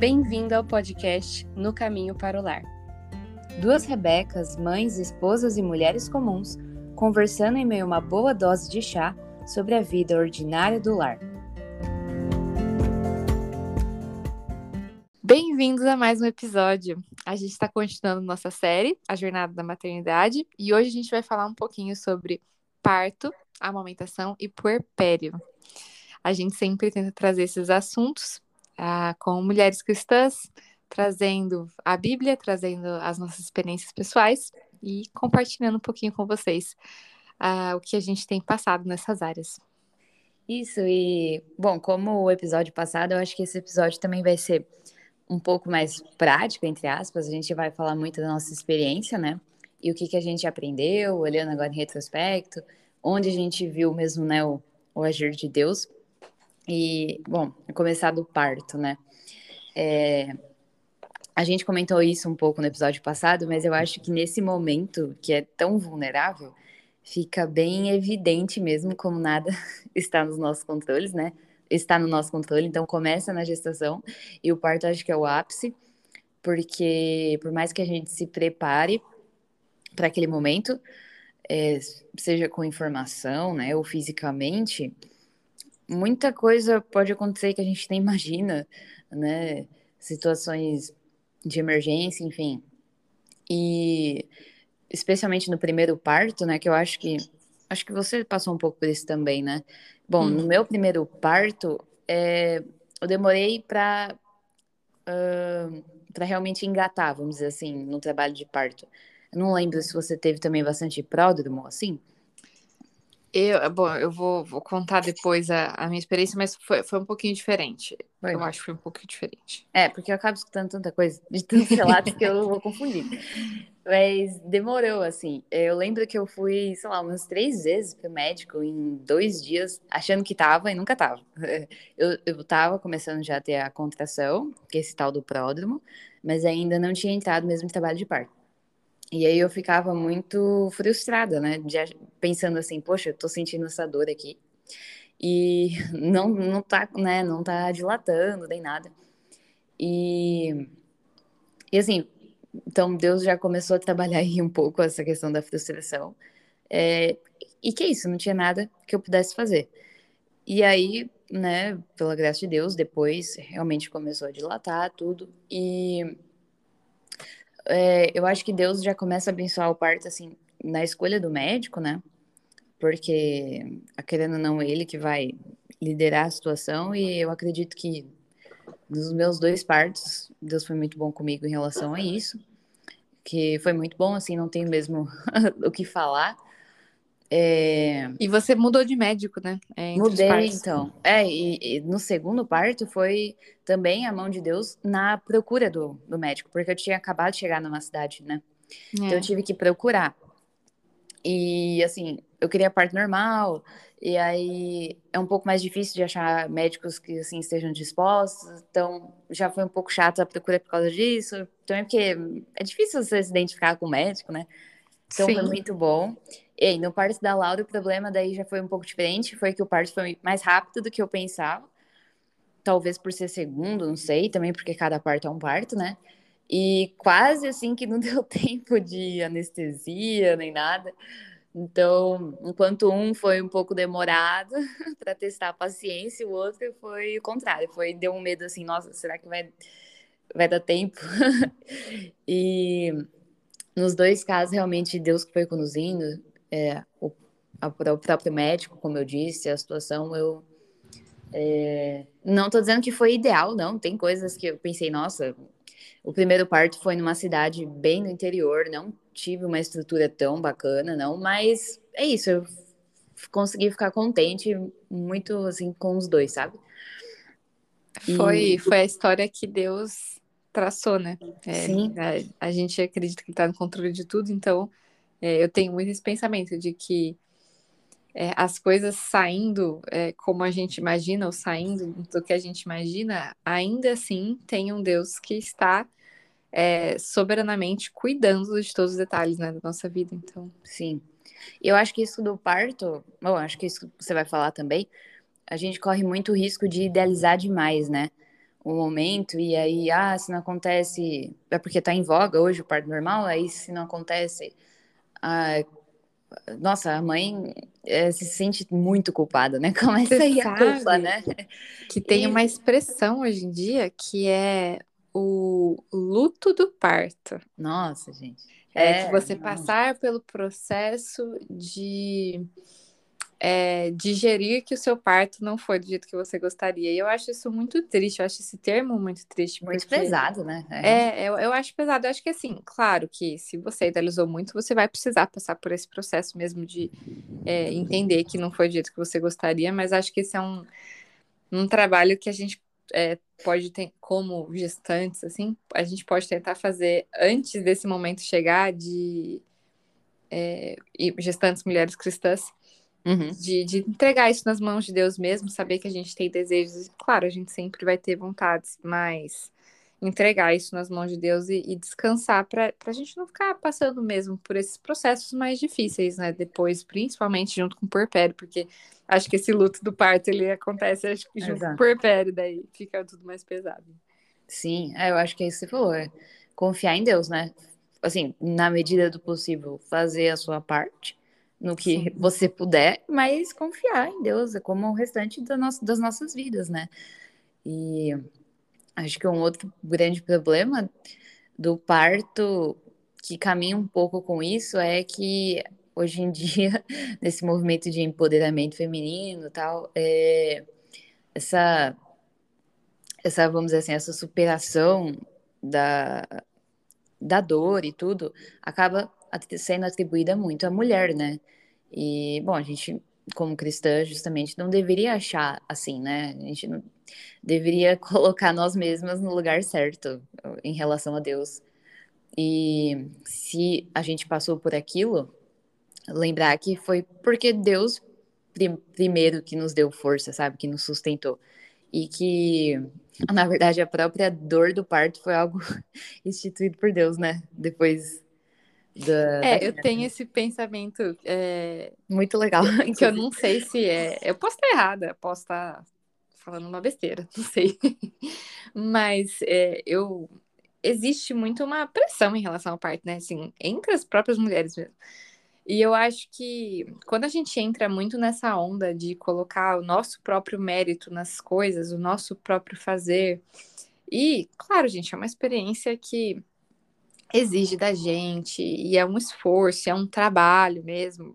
Bem-vindo ao podcast No Caminho para o Lar. Duas Rebecas, mães, esposas e mulheres comuns, conversando em meio a uma boa dose de chá sobre a vida ordinária do lar. Bem-vindos a mais um episódio. A gente está continuando nossa série, A Jornada da Maternidade, e hoje a gente vai falar um pouquinho sobre parto, amamentação e puerpério. A gente sempre tenta trazer esses assuntos ah, com mulheres cristãs, trazendo a Bíblia, trazendo as nossas experiências pessoais e compartilhando um pouquinho com vocês ah, o que a gente tem passado nessas áreas. Isso, e, bom, como o episódio passado, eu acho que esse episódio também vai ser um pouco mais prático, entre aspas. A gente vai falar muito da nossa experiência, né? E o que, que a gente aprendeu, olhando agora em retrospecto, onde a gente viu mesmo, né, o, o agir de Deus. E, bom, começar do parto, né? É, a gente comentou isso um pouco no episódio passado, mas eu acho que nesse momento, que é tão vulnerável, fica bem evidente mesmo como nada está nos nossos controles, né? Está no nosso controle, então começa na gestação e o parto acho que é o ápice, porque por mais que a gente se prepare para aquele momento, é, seja com informação, né, ou fisicamente, muita coisa pode acontecer que a gente nem imagina, né? Situações de emergência, enfim. E especialmente no primeiro parto, né? Que eu acho que acho que você passou um pouco por isso também, né? Bom, hum. no meu primeiro parto, é, eu demorei para uh, para realmente engatar, vamos dizer assim, no trabalho de parto. Eu não lembro se você teve também bastante pródromo, assim. Eu, bom, eu vou, vou contar depois a, a, minha experiência, mas foi, foi um pouquinho diferente. Foi. Eu acho que foi um pouquinho diferente. É, porque eu acabo escutando tanta coisa de tantos relatos que eu vou confundir. Mas demorou, assim. Eu lembro que eu fui, sei lá, umas três vezes pro médico em dois dias, achando que tava e nunca tava. Eu, eu tava começando já a ter a contração, que é esse tal do pródromo, mas ainda não tinha entrado mesmo em trabalho de parto. E aí eu ficava muito frustrada, né? De, pensando assim, poxa, eu tô sentindo essa dor aqui. E não, não tá, né? Não tá dilatando nem nada. E, e assim, então Deus já começou a trabalhar aí um pouco essa questão da frustração. É, e que isso, não tinha nada que eu pudesse fazer. E aí, né, pela graça de Deus, depois realmente começou a dilatar tudo. E é, eu acho que Deus já começa a abençoar o parto, assim, na escolha do médico, né? Porque, querendo ou não, ele que vai liderar a situação, e eu acredito que nos meus dois partos, Deus foi muito bom comigo em relação a isso, que foi muito bom, assim, não tenho mesmo o que falar. É... E você mudou de médico, né? É, Mudei, então. É, e, e, no segundo parto foi também a mão de Deus na procura do, do médico, porque eu tinha acabado de chegar numa cidade, né? É. Então eu é. tive que procurar. E, assim, eu queria parto normal, e aí é um pouco mais difícil de achar médicos que, assim, estejam dispostos, então já foi um pouco chato a procura por causa disso, também porque é difícil você se identificar com o médico, né? Então Sim. foi muito bom. E no parto da Laura, o problema daí já foi um pouco diferente, foi que o parto foi mais rápido do que eu pensava. Talvez por ser segundo, não sei, também porque cada parto é um parto, né? E quase assim que não deu tempo de anestesia nem nada. Então, enquanto um foi um pouco demorado para testar a paciência, o outro foi o contrário, foi deu um medo assim, nossa, será que vai vai dar tempo? e nos dois casos realmente Deus que foi conduzindo, é, o, a, o próprio médico, como eu disse, a situação, eu é, não estou dizendo que foi ideal, não. Tem coisas que eu pensei, nossa, o primeiro parto foi numa cidade bem no interior, não tive uma estrutura tão bacana, não, mas é isso, eu consegui ficar contente muito assim com os dois, sabe? Foi, e... foi a história que Deus traçou, né? É, Sim. A, a, gente acredita que está no controle de tudo, então é, eu tenho muito esse pensamento de que é, as coisas saindo é, como a gente imagina, ou saindo do que a gente imagina, ainda assim tem um Deus que está é, soberanamente cuidando de todos os detalhes né, da nossa vida. Então, sim. Eu acho que isso do parto, bom, acho que isso você vai falar também, a gente corre muito risco de idealizar demais, né? o momento, e aí, ah, se não acontece, é porque tá em voga hoje o parto normal, aí se não acontece, ah, nossa, a mãe é, se sente muito culpada, né? Começa Você aí a culpa, né? Que tem e... uma expressão hoje em dia que é o luto do parto. Nossa, gente. É, é que você não. passar pelo processo de é, digerir que o seu parto não foi do jeito que você gostaria. E eu acho isso muito triste, eu acho esse termo muito triste. Muito pesado, né? É, é eu, eu, acho pesado. Eu acho que assim, claro que se você idealizou muito, você vai precisar passar por esse processo mesmo de é, entender que não foi do jeito que você gostaria, mas acho que esse é um, um trabalho que a gente é, pode ter, como gestantes, assim, a gente pode tentar fazer antes desse momento chegar de é, gestantes mulheres cristãs Uhum. De, de entregar isso nas mãos de Deus mesmo, saber que a gente tem desejos. Claro, a gente sempre vai ter vontades, mas entregar isso nas mãos de Deus e, e descansar para a gente não ficar passando mesmo por esses processos mais difíceis, né? Depois, principalmente junto com o porpério, porque acho que esse luto do parto ele acontece acho que junto Exato. com o porpério, daí fica tudo mais pesado. Sim, é, eu acho que é isso que você falou, é confiar em Deus, né? Assim, na medida do possível, fazer a sua parte no que Sim. você puder, mas confiar em Deus, é como o restante da das nossas vidas, né? E acho que um outro grande problema do parto que caminha um pouco com isso é que hoje em dia, nesse movimento de empoderamento feminino tal, é, essa, essa, vamos dizer assim, essa superação da, da dor e tudo, acaba sendo atribuída muito à mulher, né? E, bom, a gente, como cristã, justamente não deveria achar assim, né? A gente não deveria colocar nós mesmas no lugar certo em relação a Deus. E se a gente passou por aquilo, lembrar que foi porque Deus primeiro que nos deu força, sabe? Que nos sustentou. E que, na verdade, a própria dor do parto foi algo instituído por Deus, né? Depois da, é, da eu tenho esse pensamento. É, Muito legal. Que eu não sei se é. Eu posso estar errada, posso estar falando uma besteira, não sei. Mas é, eu. Existe muito uma pressão em relação ao parto, né? Assim, entre as próprias mulheres mesmo. E eu acho que quando a gente entra muito nessa onda de colocar o nosso próprio mérito nas coisas, o nosso próprio fazer. E, claro, gente, é uma experiência que exige da gente, e é um esforço, é um trabalho mesmo,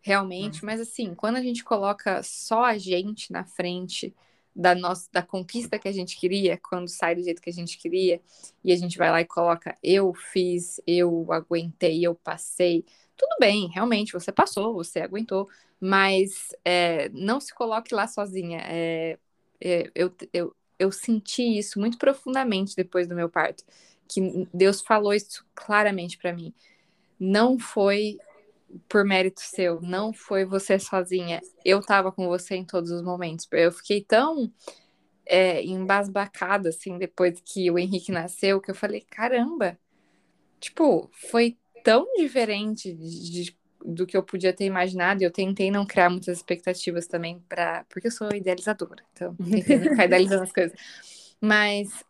realmente. Uhum. Mas assim, quando a gente coloca só a gente na frente da nossa da conquista que a gente queria, quando sai do jeito que a gente queria, e a gente vai lá e coloca eu fiz, eu aguentei, eu passei. Tudo bem, realmente, você passou, você aguentou, mas é, não se coloque lá sozinha. É, é, eu, eu, eu senti isso muito profundamente depois do meu parto que Deus falou isso claramente para mim. Não foi por mérito seu, não foi você sozinha. Eu estava com você em todos os momentos. Eu fiquei tão é, embasbacada, assim, depois que o Henrique nasceu, que eu falei, caramba, tipo, foi tão diferente de, de, do que eu podia ter imaginado. E eu tentei não criar muitas expectativas também, para porque eu sou idealizadora, então ficar idealizando as coisas. Mas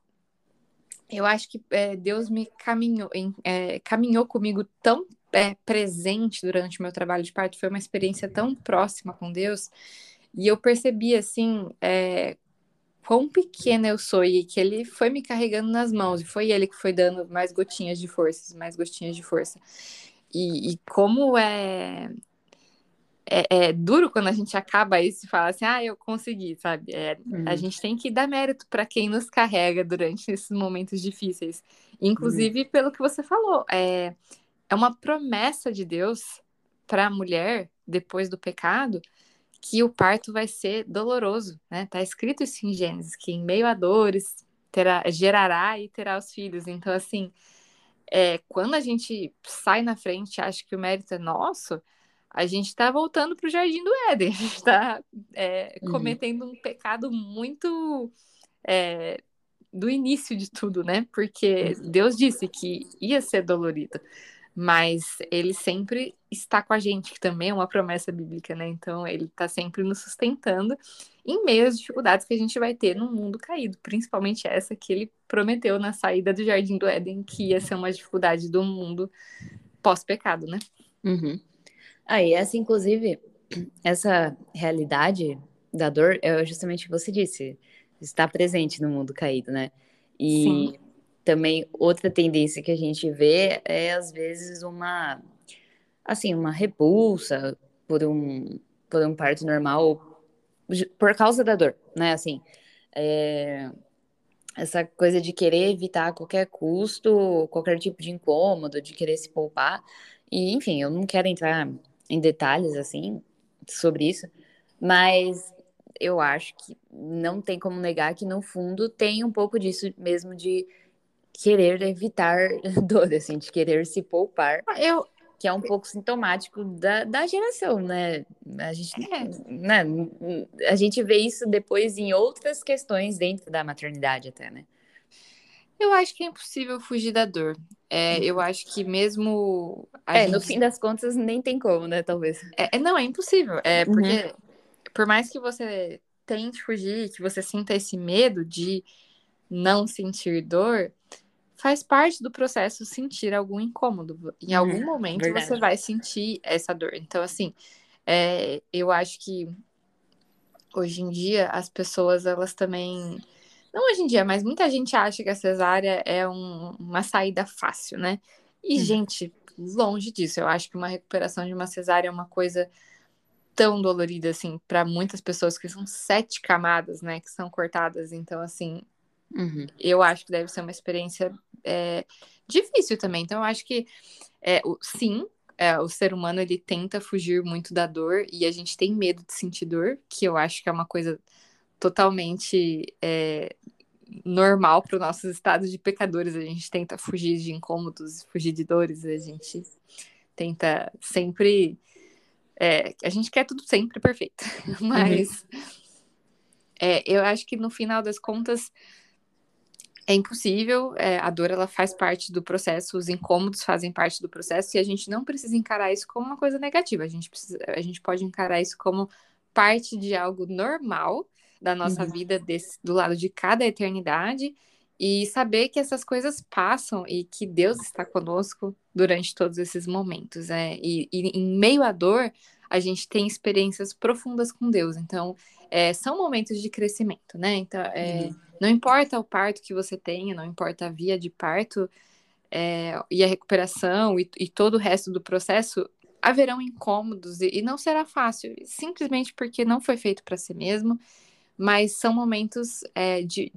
eu acho que é, Deus me caminhou, é, caminhou comigo tão é, presente durante o meu trabalho de parto, foi uma experiência tão próxima com Deus, e eu percebi, assim, é, quão pequena eu sou, e que Ele foi me carregando nas mãos, e foi Ele que foi dando mais gotinhas de força, mais gotinhas de força. E, e como é, é, é, duro quando a gente acaba isso e fala assim, ah, eu consegui, sabe? É, hum. A uhum. gente tem que dar mérito para quem nos carrega durante esses momentos difíceis. Inclusive, hum. pelo que você falou, é, é uma promessa de Deus para a mulher, depois do pecado, que o parto vai ser doloroso, né? Tá escrito isso em Gênesis, que em meio a dores terá, gerará e terá os filhos. Então, assim, é, quando a gente sai na frente acha que o mérito é nosso, a gente está voltando para o Jardim do Éden, a gente está é, uhum. cometendo um pecado muito é, do início de tudo, né? Porque uhum. Deus disse que ia ser dolorido, mas ele sempre está com a gente, que também é uma promessa bíblica, né? Então ele está sempre nos sustentando em meio às dificuldades que a gente vai ter no mundo caído, principalmente essa que ele prometeu na saída do Jardim do Éden, que ia ser uma dificuldade do mundo pós-pecado, né? Uhum. Aí, essa, inclusive, essa realidade da dor é justamente o que você disse, está presente no mundo caído, né? E Sim também outra tendência que a gente vê é às vezes uma assim uma repulsa por um por um parto normal por causa da dor né assim é, essa coisa de querer evitar a qualquer custo qualquer tipo de incômodo de querer se poupar e enfim eu não quero entrar em detalhes assim sobre isso mas eu acho que não tem como negar que no fundo tem um pouco disso mesmo de querer evitar dor, assim, de querer se poupar. Ah, eu, que é um pouco sintomático da, da geração, né? A gente, é. né? a gente vê isso depois em outras questões dentro da maternidade até, né? Eu acho que é impossível fugir da dor. É, eu uhum. acho que mesmo. é, gente... no fim das contas, nem tem como, né? Talvez. É, é não, é impossível. É uhum. porque, uhum. por mais que você tente fugir, que você sinta esse medo de não sentir dor, faz parte do processo sentir algum incômodo. Em algum uhum, momento verdade. você vai sentir essa dor. Então, assim, é, eu acho que hoje em dia as pessoas, elas também. Não hoje em dia, mas muita gente acha que a cesárea é um, uma saída fácil, né? E, uhum. gente, longe disso. Eu acho que uma recuperação de uma cesárea é uma coisa tão dolorida, assim, para muitas pessoas, que são sete camadas, né, que são cortadas. Então, assim, Uhum. Eu acho que deve ser uma experiência é, difícil também. Então, eu acho que, é, o, sim, é, o ser humano ele tenta fugir muito da dor e a gente tem medo de sentir dor, que eu acho que é uma coisa totalmente é, normal para os nossos estados de pecadores. A gente tenta fugir de incômodos, fugir de dores, a gente tenta sempre. É, a gente quer tudo sempre perfeito, mas uhum. é, eu acho que no final das contas é impossível, é, a dor ela faz parte do processo, os incômodos fazem parte do processo e a gente não precisa encarar isso como uma coisa negativa, a gente, precisa, a gente pode encarar isso como parte de algo normal da nossa uhum. vida desse, do lado de cada eternidade e saber que essas coisas passam e que Deus está conosco durante todos esses momentos. É, e, e em meio à dor, a gente tem experiências profundas com Deus. Então, é, são momentos de crescimento, né? Então, é, uhum. não importa o parto que você tenha, não importa a via de parto é, e a recuperação e, e, todo o resto do processo, haverão incômodos e, e não será fácil, simplesmente porque não foi feito para si mesmo, mas são momentos é, de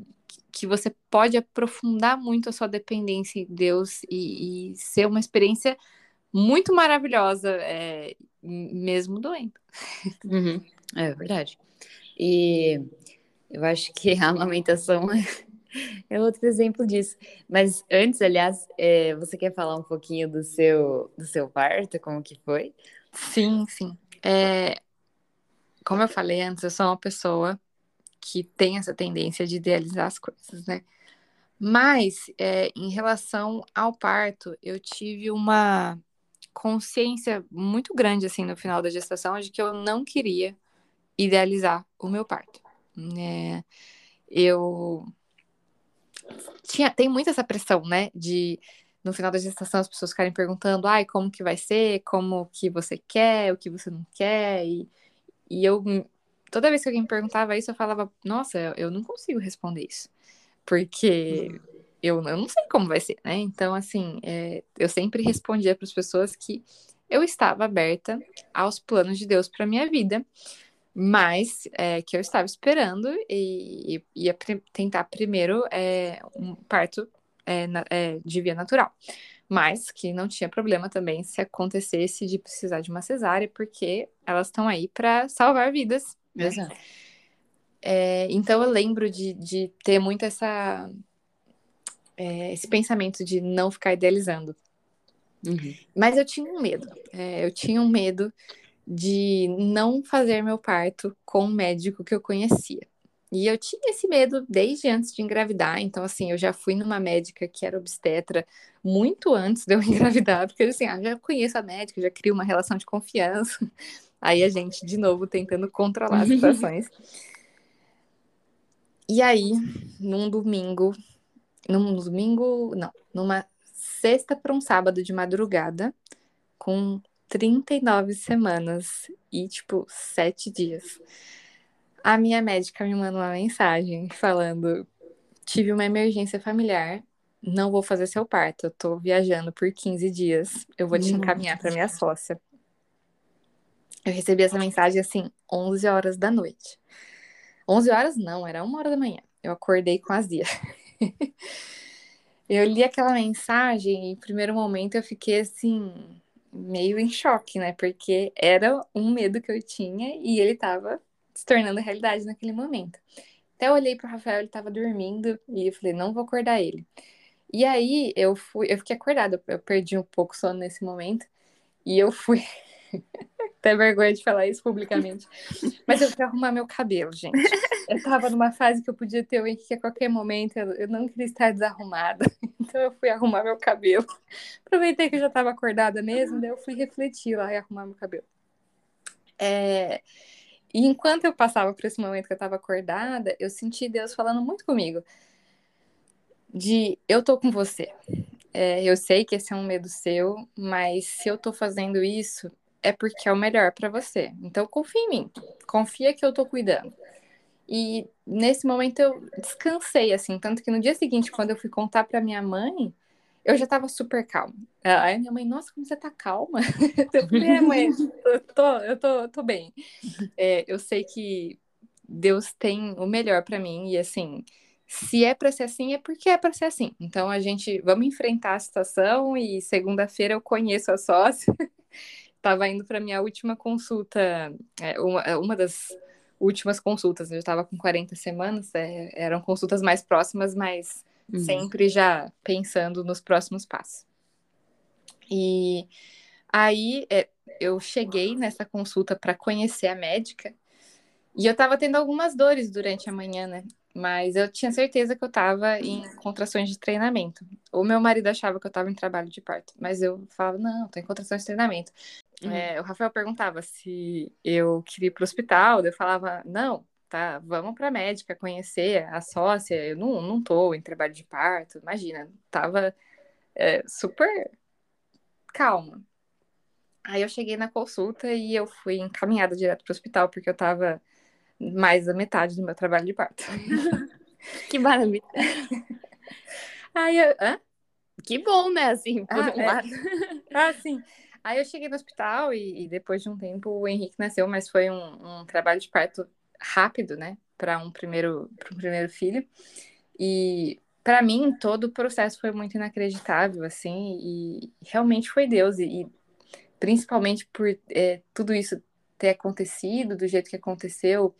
que você pode aprofundar muito a sua dependência em Deus e, e ser uma experiência muito maravilhosa, é, mesmo doendo. Uhum. É verdade. E eu acho que a amamentação é outro exemplo disso. Mas antes, aliás, é, você quer falar um pouquinho do seu, do seu parto, como que foi? Sim, sim. É, como eu falei antes, eu sou uma pessoa que tem essa tendência de idealizar as coisas, né? Mas, é, em relação ao parto, eu tive uma consciência muito grande, assim, no final da gestação, de que eu não queria idealizar o meu parto. Né? Eu tinha, tem muito essa pressão, né, de no final da gestação as pessoas ficarem perguntando, ai, como que vai ser, como que você quer, o que você não quer, e, e eu, toda vez que alguém me perguntava isso, eu falava, nossa, eu, não consigo responder isso, porque eu, eu não sei como vai ser, né, então, assim, é, eu sempre respondia para as pessoas que eu estava aberta aos planos de Deus para minha vida, mas é, que eu estava esperando e, e ia tentar primeiro é, um parto é, na, é, de via natural, mas que não tinha problema também se acontecesse de precisar de uma cesárea, porque elas estão aí para salvar vidas. Né? Exato. É, então eu lembro de, de ter muito essa, é, esse pensamento de não ficar idealizando. Uhum. Mas eu tinha um medo. eu tinha um medo de não fazer meu parto com um médico que eu conhecia. E eu tinha esse medo desde antes de engravidar. Então, assim, eu já fui numa médica que era obstetra muito antes de eu engravidar, porque assim, ah, já conheço a médica, já crio uma relação de confiança. Aí a gente, de novo, tentando controlar as situações. e aí, num domingo, num domingo, não, numa sexta para um sábado de madrugada, com 39 semanas e, tipo, sete dias. A minha médica me mandou uma mensagem falando: tive uma emergência familiar, não vou fazer seu parto, eu tô viajando por 15 dias, eu vou te encaminhar para minha sócia. Eu recebi essa mensagem assim, 11 horas da noite. 11 horas não, era uma hora da manhã. Eu acordei com azia. eu li aquela mensagem e, em primeiro momento, eu fiquei assim, meio em choque, né? Porque era um medo que eu tinha e ele tava se tornando realidade naquele momento. Até eu olhei pro Rafael, ele tava dormindo, e eu falei, não vou acordar ele. E aí eu fui, eu fiquei acordada, eu perdi um pouco sono nesse momento, e eu fui. Até vergonha de falar isso publicamente. Mas eu fui arrumar meu cabelo, gente. Eu tava numa fase que eu podia ter o Henrique a qualquer momento, eu não queria estar desarrumada. Então eu fui arrumar meu cabelo. Aproveitei que eu já estava acordada mesmo, daí eu fui refletir lá e arrumar meu cabelo. É... E enquanto eu passava por esse momento que eu estava acordada, eu senti Deus falando muito comigo. De eu tô com você. É, eu sei que esse é um medo seu, mas se eu tô fazendo isso, é porque é o melhor para você. Então confia em mim. Confia que eu tô cuidando. E nesse momento eu descansei, assim. Tanto que no dia seguinte, quando eu fui contar para minha mãe, eu já tava super calma. Aí minha mãe, nossa, como você tá calma. Eu falei, é, mãe, eu tô, eu tô, tô bem. É, eu sei que Deus tem o melhor para mim e assim, se é para ser assim, é porque é para ser assim. Então a gente vamos enfrentar a situação e segunda-feira eu conheço a sócia. Tava indo para minha última consulta, é, uma, é, uma das últimas consultas, eu estava com 40 semanas, é, eram consultas mais próximas, mas uhum. sempre já pensando nos próximos passos. E aí eu cheguei nessa consulta para conhecer a médica e eu estava tendo algumas dores durante a manhã, né? Mas eu tinha certeza que eu estava em contrações de treinamento. O meu marido achava que eu estava em trabalho de parto, mas eu falava, não, estou em contrações de treinamento. Uhum. É, o Rafael perguntava se eu queria ir para o hospital, eu falava, não, tá, vamos para a médica conhecer a sócia, eu não, não tô em trabalho de parto, imagina, tava é, super calma. Aí eu cheguei na consulta e eu fui encaminhada direto para o hospital, porque eu tava mais da metade do meu trabalho de parto. que maravilha. Aí eu, hã? Que bom, né? Assim, por ah, um é. lado. ah, sim. Aí eu cheguei no hospital e, e, depois de um tempo o Henrique nasceu, mas foi um, um trabalho de parto rápido, né, para um primeiro, para um primeiro filho. E para mim todo o processo foi muito inacreditável, assim, e realmente foi Deus e, e principalmente por é, tudo isso ter acontecido do jeito que aconteceu,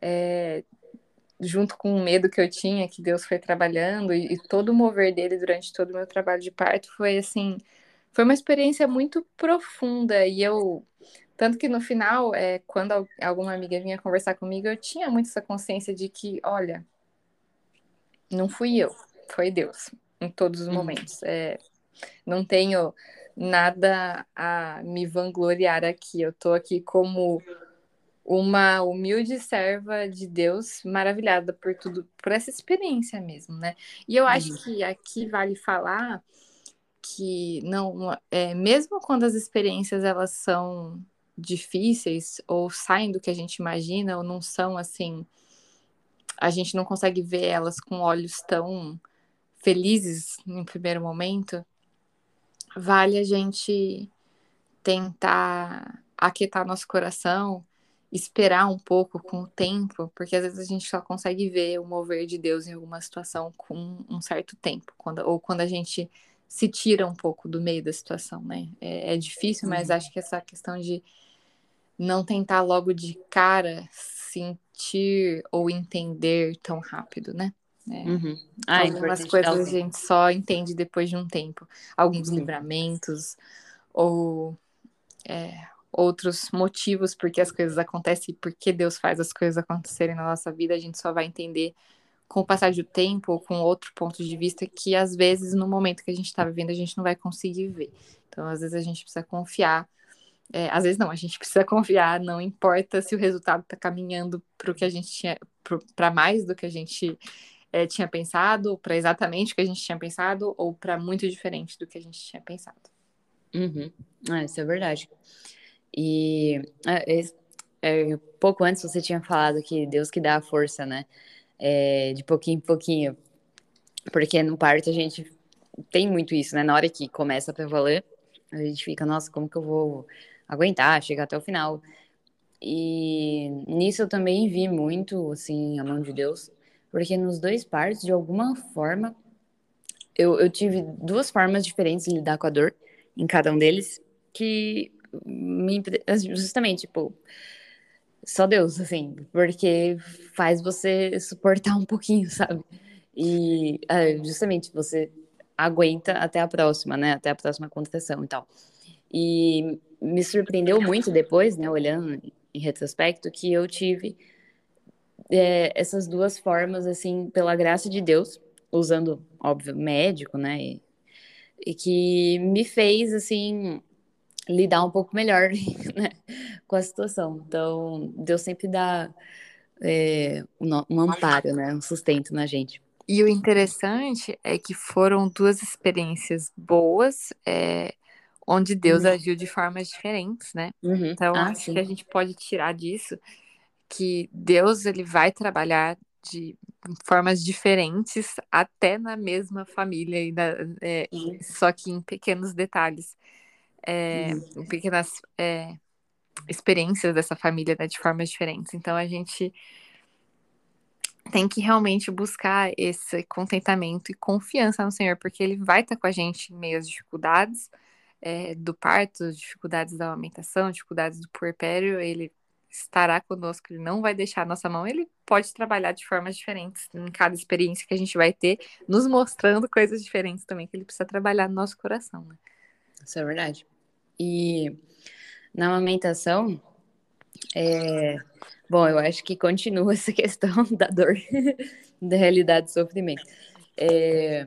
é, junto com o medo que eu tinha que Deus foi trabalhando e, e todo o mover dele durante todo o meu trabalho de parto foi assim, foi uma experiência muito profunda e eu tanto que no final, é, quando alguma amiga vinha conversar comigo, eu tinha muito essa consciência de que, olha, não fui eu, foi Deus, em todos os uhum. momentos. É, não tenho nada a me vangloriar aqui. Eu tô aqui como uma humilde serva de Deus, maravilhada por tudo, por essa experiência mesmo, né? E eu acho uhum. que aqui vale falar que não, é, mesmo quando as experiências elas são difíceis ou saem do que a gente imagina ou não são assim, a gente não consegue ver elas com olhos tão felizes no primeiro momento, vale a gente tentar aquietar nosso coração, esperar um pouco com o tempo, porque às vezes a gente só consegue ver o mover de Deus em alguma situação com um certo tempo, quando, ou quando a gente se tira um pouco do meio da situação, né? É, é difícil, mas uhum. acho que essa questão de não tentar logo de cara sentir ou entender tão rápido, né? É, uhum. ah, algumas coisas a gente só entende depois de um tempo. Alguns uhum. livramentos, ou é, outros motivos porque as coisas acontecem e porque Deus faz as coisas acontecerem na nossa vida, a gente só vai entender com o passar do tempo ou com outro ponto de vista que às vezes no momento que a gente está vivendo a gente não vai conseguir ver. Então às vezes a gente precisa confiar, é, às vezes não, a gente precisa confiar, não importa se o resultado está caminhando para o que a gente tinha, para mais do que a gente é, tinha pensado, para exatamente o que a gente tinha pensado ou para muito diferente do que a gente tinha pensado. Uhum. Ah, isso é verdade. E é, é, pouco antes você tinha falado que Deus que dá a força, né? É, de pouquinho em pouquinho. Porque no parto a gente tem muito isso, né? Na hora que começa para valer, a gente fica, nossa, como que eu vou aguentar, chegar até o final? E nisso eu também vi muito, assim, a mão de Deus. Porque nos dois partos, de alguma forma, eu, eu tive duas formas diferentes de lidar com a dor em cada um deles, que me, justamente, tipo, só Deus, assim, porque faz você suportar um pouquinho, sabe? E é, justamente você aguenta até a próxima, né? Até a próxima contratação e tal. E me surpreendeu muito depois, né? Olhando em retrospecto, que eu tive é, essas duas formas, assim, pela graça de Deus, usando, óbvio, médico, né? E, e que me fez, assim, lidar um pouco melhor né, com a situação. Então, Deus sempre dá é, um, amparo, né, um sustento na gente. E o interessante é que foram duas experiências boas, é, onde Deus uhum. agiu de formas diferentes, né? Uhum. Então, ah, acho sim. que a gente pode tirar disso que Deus ele vai trabalhar de formas diferentes até na mesma família, e na, é, só que em pequenos detalhes é, pequenas é, experiências dessa família né, de formas diferentes. Então a gente tem que realmente buscar esse contentamento e confiança no Senhor, porque Ele vai estar com a gente em meio às dificuldades é, do parto, dificuldades da amamentação, dificuldades do puerpério, Ele estará conosco, Ele não vai deixar a nossa mão, Ele pode trabalhar de formas diferentes em cada experiência que a gente vai ter, nos mostrando coisas diferentes também que Ele precisa trabalhar no nosso coração. Né? Isso é verdade. E na amamentação, é... bom, eu acho que continua essa questão da dor, da realidade do sofrimento. É...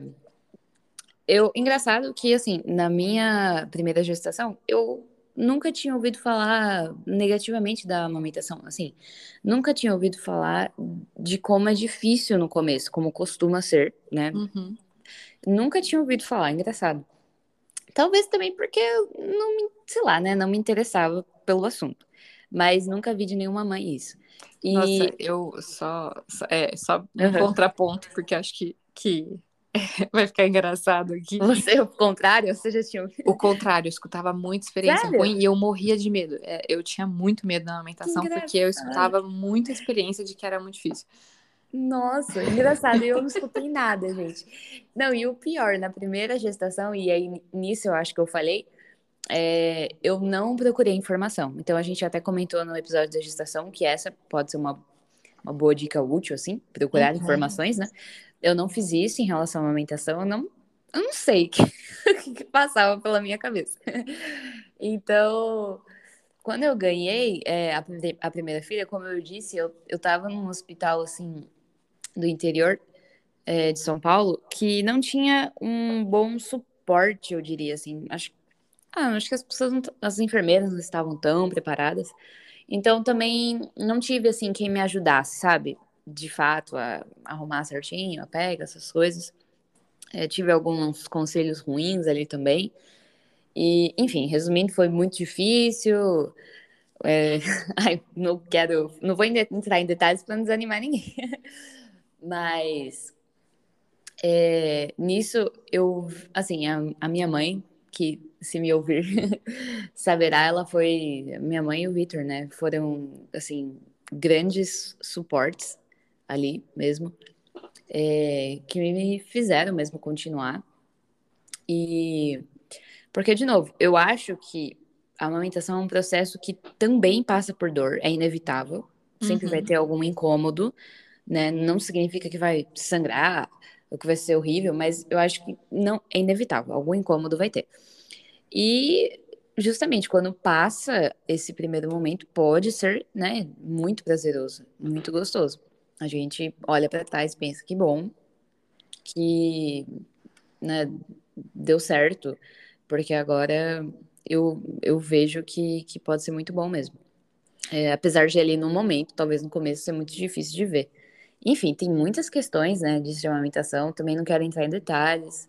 Eu, engraçado que, assim, na minha primeira gestação, eu nunca tinha ouvido falar negativamente da amamentação, assim, nunca tinha ouvido falar de como é difícil no começo, como costuma ser, né? Uhum. Nunca tinha ouvido falar, engraçado. Talvez também porque eu não me, sei lá, né, não me interessava pelo assunto. Mas nunca vi de nenhuma mãe isso. E... Nossa, eu só, é, só um uhum. contraponto, porque acho que, que vai ficar engraçado aqui. Você, o contrário, você já tinha O contrário, eu escutava muita experiência Sério? ruim e eu morria de medo. É, eu tinha muito medo na alimentação, porque eu escutava muita experiência de que era muito difícil. Nossa, engraçado, eu não escutei nada, gente. Não, e o pior, na primeira gestação, e aí nisso eu acho que eu falei, é, eu não procurei informação. Então a gente até comentou no episódio da gestação que essa pode ser uma, uma boa dica útil, assim, procurar uhum. informações, né? Eu não fiz isso em relação à amamentação, eu não, eu não sei o que, que passava pela minha cabeça. Então, quando eu ganhei é, a, a, primeira filha, como eu disse, eu, eu tava num hospital, assim, do interior é, de São Paulo que não tinha um bom suporte, eu diria assim. Acho, ah, acho que as pessoas, não, as enfermeiras não estavam tão preparadas. Então também não tive assim quem me ajudasse, sabe? De fato, a, a arrumar certinho, a pega, essas coisas. É, tive alguns conselhos ruins ali também. E, enfim, resumindo, foi muito difícil. É, ai, não quero, não vou entrar em detalhes para não desanimar ninguém. Mas é, nisso eu, assim, a, a, minha mãe, que se me ouvir saberá, ela foi, minha mãe e o Victor, né? Foram, assim, grandes suportes ali mesmo, é, que me fizeram mesmo continuar. E porque, de novo, eu acho que a amamentação é um processo que também passa por dor, é inevitável, sempre uhum. vai ter algum incômodo, né? Não significa que vai sangrar, ou que vai ser horrível, mas eu acho que não é inevitável, algum incômodo vai ter. E justamente quando passa esse primeiro momento, pode ser, né, muito prazeroso, muito gostoso. A gente olha para trás e pensa que bom, que, né, deu certo, porque agora eu, eu vejo que, que pode ser muito bom mesmo. É, apesar de ali no momento, talvez no começo, ser muito difícil de ver. Enfim, tem muitas questões, né, de amamentação, também não quero entrar em detalhes,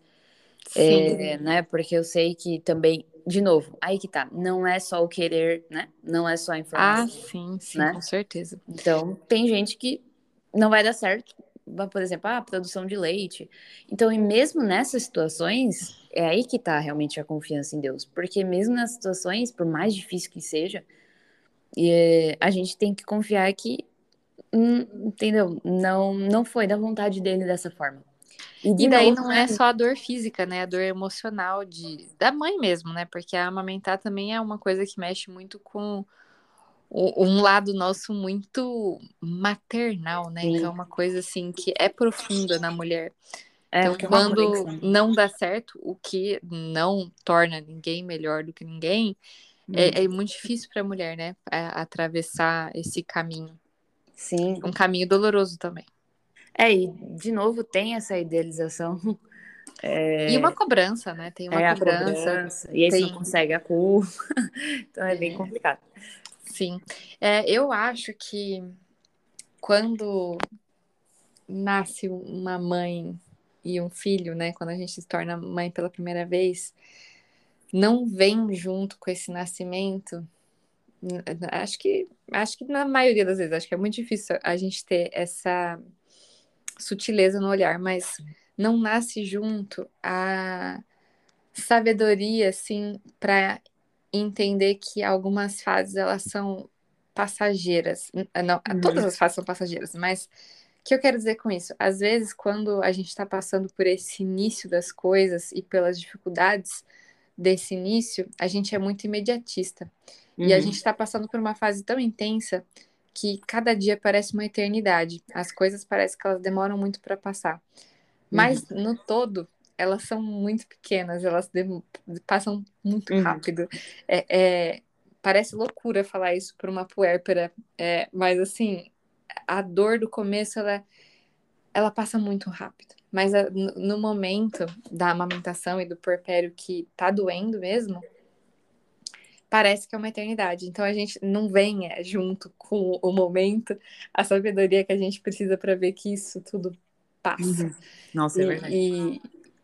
é, né, porque eu sei que também, de novo, aí que tá, não é só o querer, né, não é só a informação. Ah, sim, sim, né? com certeza. Então, tem gente que não vai dar certo, por exemplo, a produção de leite. Então, e mesmo nessas situações, é aí que tá realmente a confiança em Deus, porque mesmo nas situações, por mais difícil que seja, a gente tem que confiar que entendeu? Não, não foi da vontade dele dessa forma. E, e daí novo, não é só a dor física, né? A dor emocional de da mãe mesmo, né? Porque a amamentar também é uma coisa que mexe muito com o, um lado nosso muito maternal, né? Sim. Então é uma coisa assim que é profunda na mulher. É, então, é quando não dá certo, o que não torna ninguém melhor do que ninguém, hum. é, é, muito difícil para a mulher, né? atravessar esse caminho. Sim. Um caminho doloroso também. É, e de novo tem essa idealização. É... E uma cobrança, né? Tem uma é, cobrança. cobrança. E aí tem... você não consegue a culpa. então é, é, bem complicado. Sim. É, eu acho que quando nasce uma mãe e um filho, né? Quando a gente se torna mãe pela primeira vez, não vem junto com esse nascimento Acho que, acho que na maioria das vezes, acho que é muito difícil a gente ter essa sutileza no olhar, mas não nasce junto a sabedoria, assim, para entender que algumas fases elas são passageiras. Não, uhum. todas as fases são passageiras, mas o que eu quero dizer com isso? Às vezes, quando a gente está passando por esse início das coisas e pelas dificuldades desse início, a gente é muito imediatista. Uhum. E a uhum. gente está passando por uma fase tão intensa que cada dia parece uma eternidade. As coisas parecem que elas demoram muito para passar. Mas uhum. no todo, elas são muito pequenas, elas passam muito uhum. rápido. É, é, parece loucura falar isso para uma puérpera, é, mas assim, a dor do começo ela, ela passa muito rápido. Mas a, no, momento da amamentação e do puerpério que tá doendo mesmo, parece que é uma eternidade. Então a gente não vem é, junto com o momento, a sabedoria que a gente precisa para ver que isso tudo passa. Uhum. Nossa, é e, é verdade. E,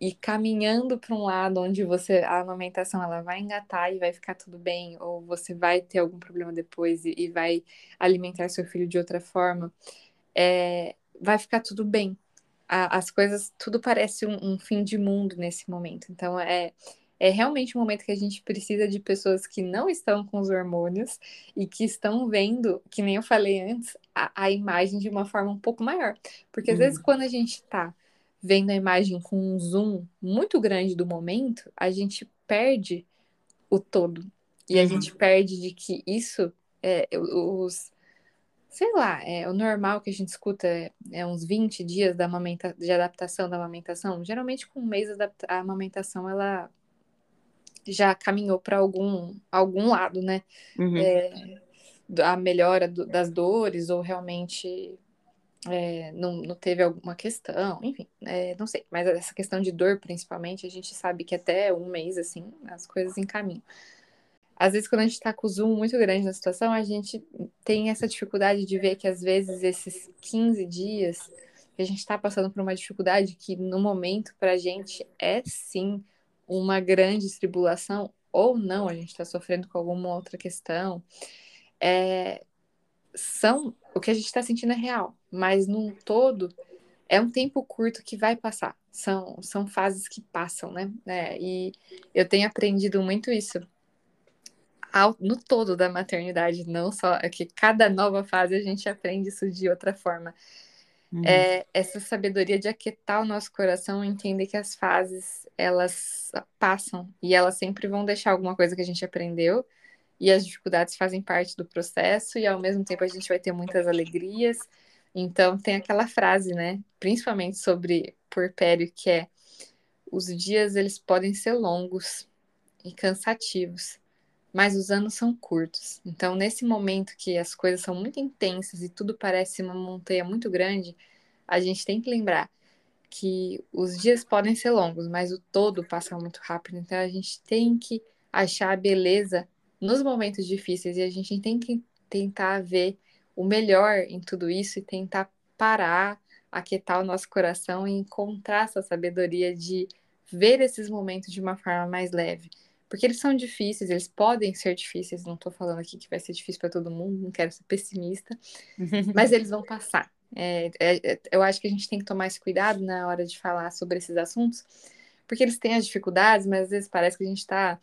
e caminhando para um lado onde você a amamentação ela vai engatar e vai ficar tudo bem, ou você vai ter algum problema depois e, e vai alimentar seu filho de outra forma, é, vai ficar tudo bem. A, as coisas, tudo parece um, um fim de mundo nesse momento. Então é é realmente um momento que a gente precisa de pessoas que não estão com os hormônios e que estão vendo, que nem eu falei antes, a, a imagem de uma forma um pouco maior. Porque às uhum. vezes quando a gente está vendo a imagem com um zoom muito grande do momento, a gente perde o todo. E a uhum. gente perde de que isso, é, os, sei lá, é, o normal que a gente escuta é, é uns 20 dias da amamenta, de adaptação da amamentação. Geralmente, com um mês a amamentação ela já caminhou para algum, algum lado, né? Uhum. É, a melhora do, das dores, ou realmente é, não, não teve alguma questão, enfim, é, não sei. Mas essa questão de dor, principalmente, a gente sabe que até um mês, assim, as coisas encaminham. Às vezes, quando a gente está com o zoom muito grande na situação, a gente tem essa dificuldade de ver que, às vezes, esses 15 dias, a gente está passando por uma dificuldade que, no momento, para a gente, é sim uma grande tribulação ou não, a gente está sofrendo com alguma outra questão, é, são o que a gente está sentindo é real, mas num todo é um tempo curto que vai passar. São, são fases que passam, né? É, e eu tenho aprendido muito isso ao, no todo da maternidade, não só é que cada nova fase a gente aprende isso de outra forma. Uhum. É, essa sabedoria de aquietar o nosso coração, entender que as fases elas passam e elas sempre vão deixar alguma coisa que a gente aprendeu e as dificuldades fazem parte do processo e ao mesmo tempo a gente vai ter muitas alegrias. Então tem aquela frase, né, principalmente sobre porpério que é os dias eles podem ser longos e cansativos, mas os anos são curtos. Então, nesse momento que as coisas são muito intensas e tudo parece uma montanha muito grande, a gente tem que lembrar que os dias podem ser longos, mas o todo passa muito rápido. Então, a gente tem que achar a beleza nos momentos difíceis e a gente tem que tentar ver o melhor em tudo isso e tentar parar, aquietar o nosso coração e encontrar essa sabedoria de ver esses momentos de uma forma mais leve. Porque eles são difíceis, eles podem ser difíceis, não estou falando aqui que vai ser difícil para todo mundo, não quero ser pessimista, mas eles vão passar. É, é, é, eu acho que a gente tem que tomar esse cuidado na hora de falar sobre esses assuntos, porque eles têm as dificuldades, mas às vezes parece que a gente está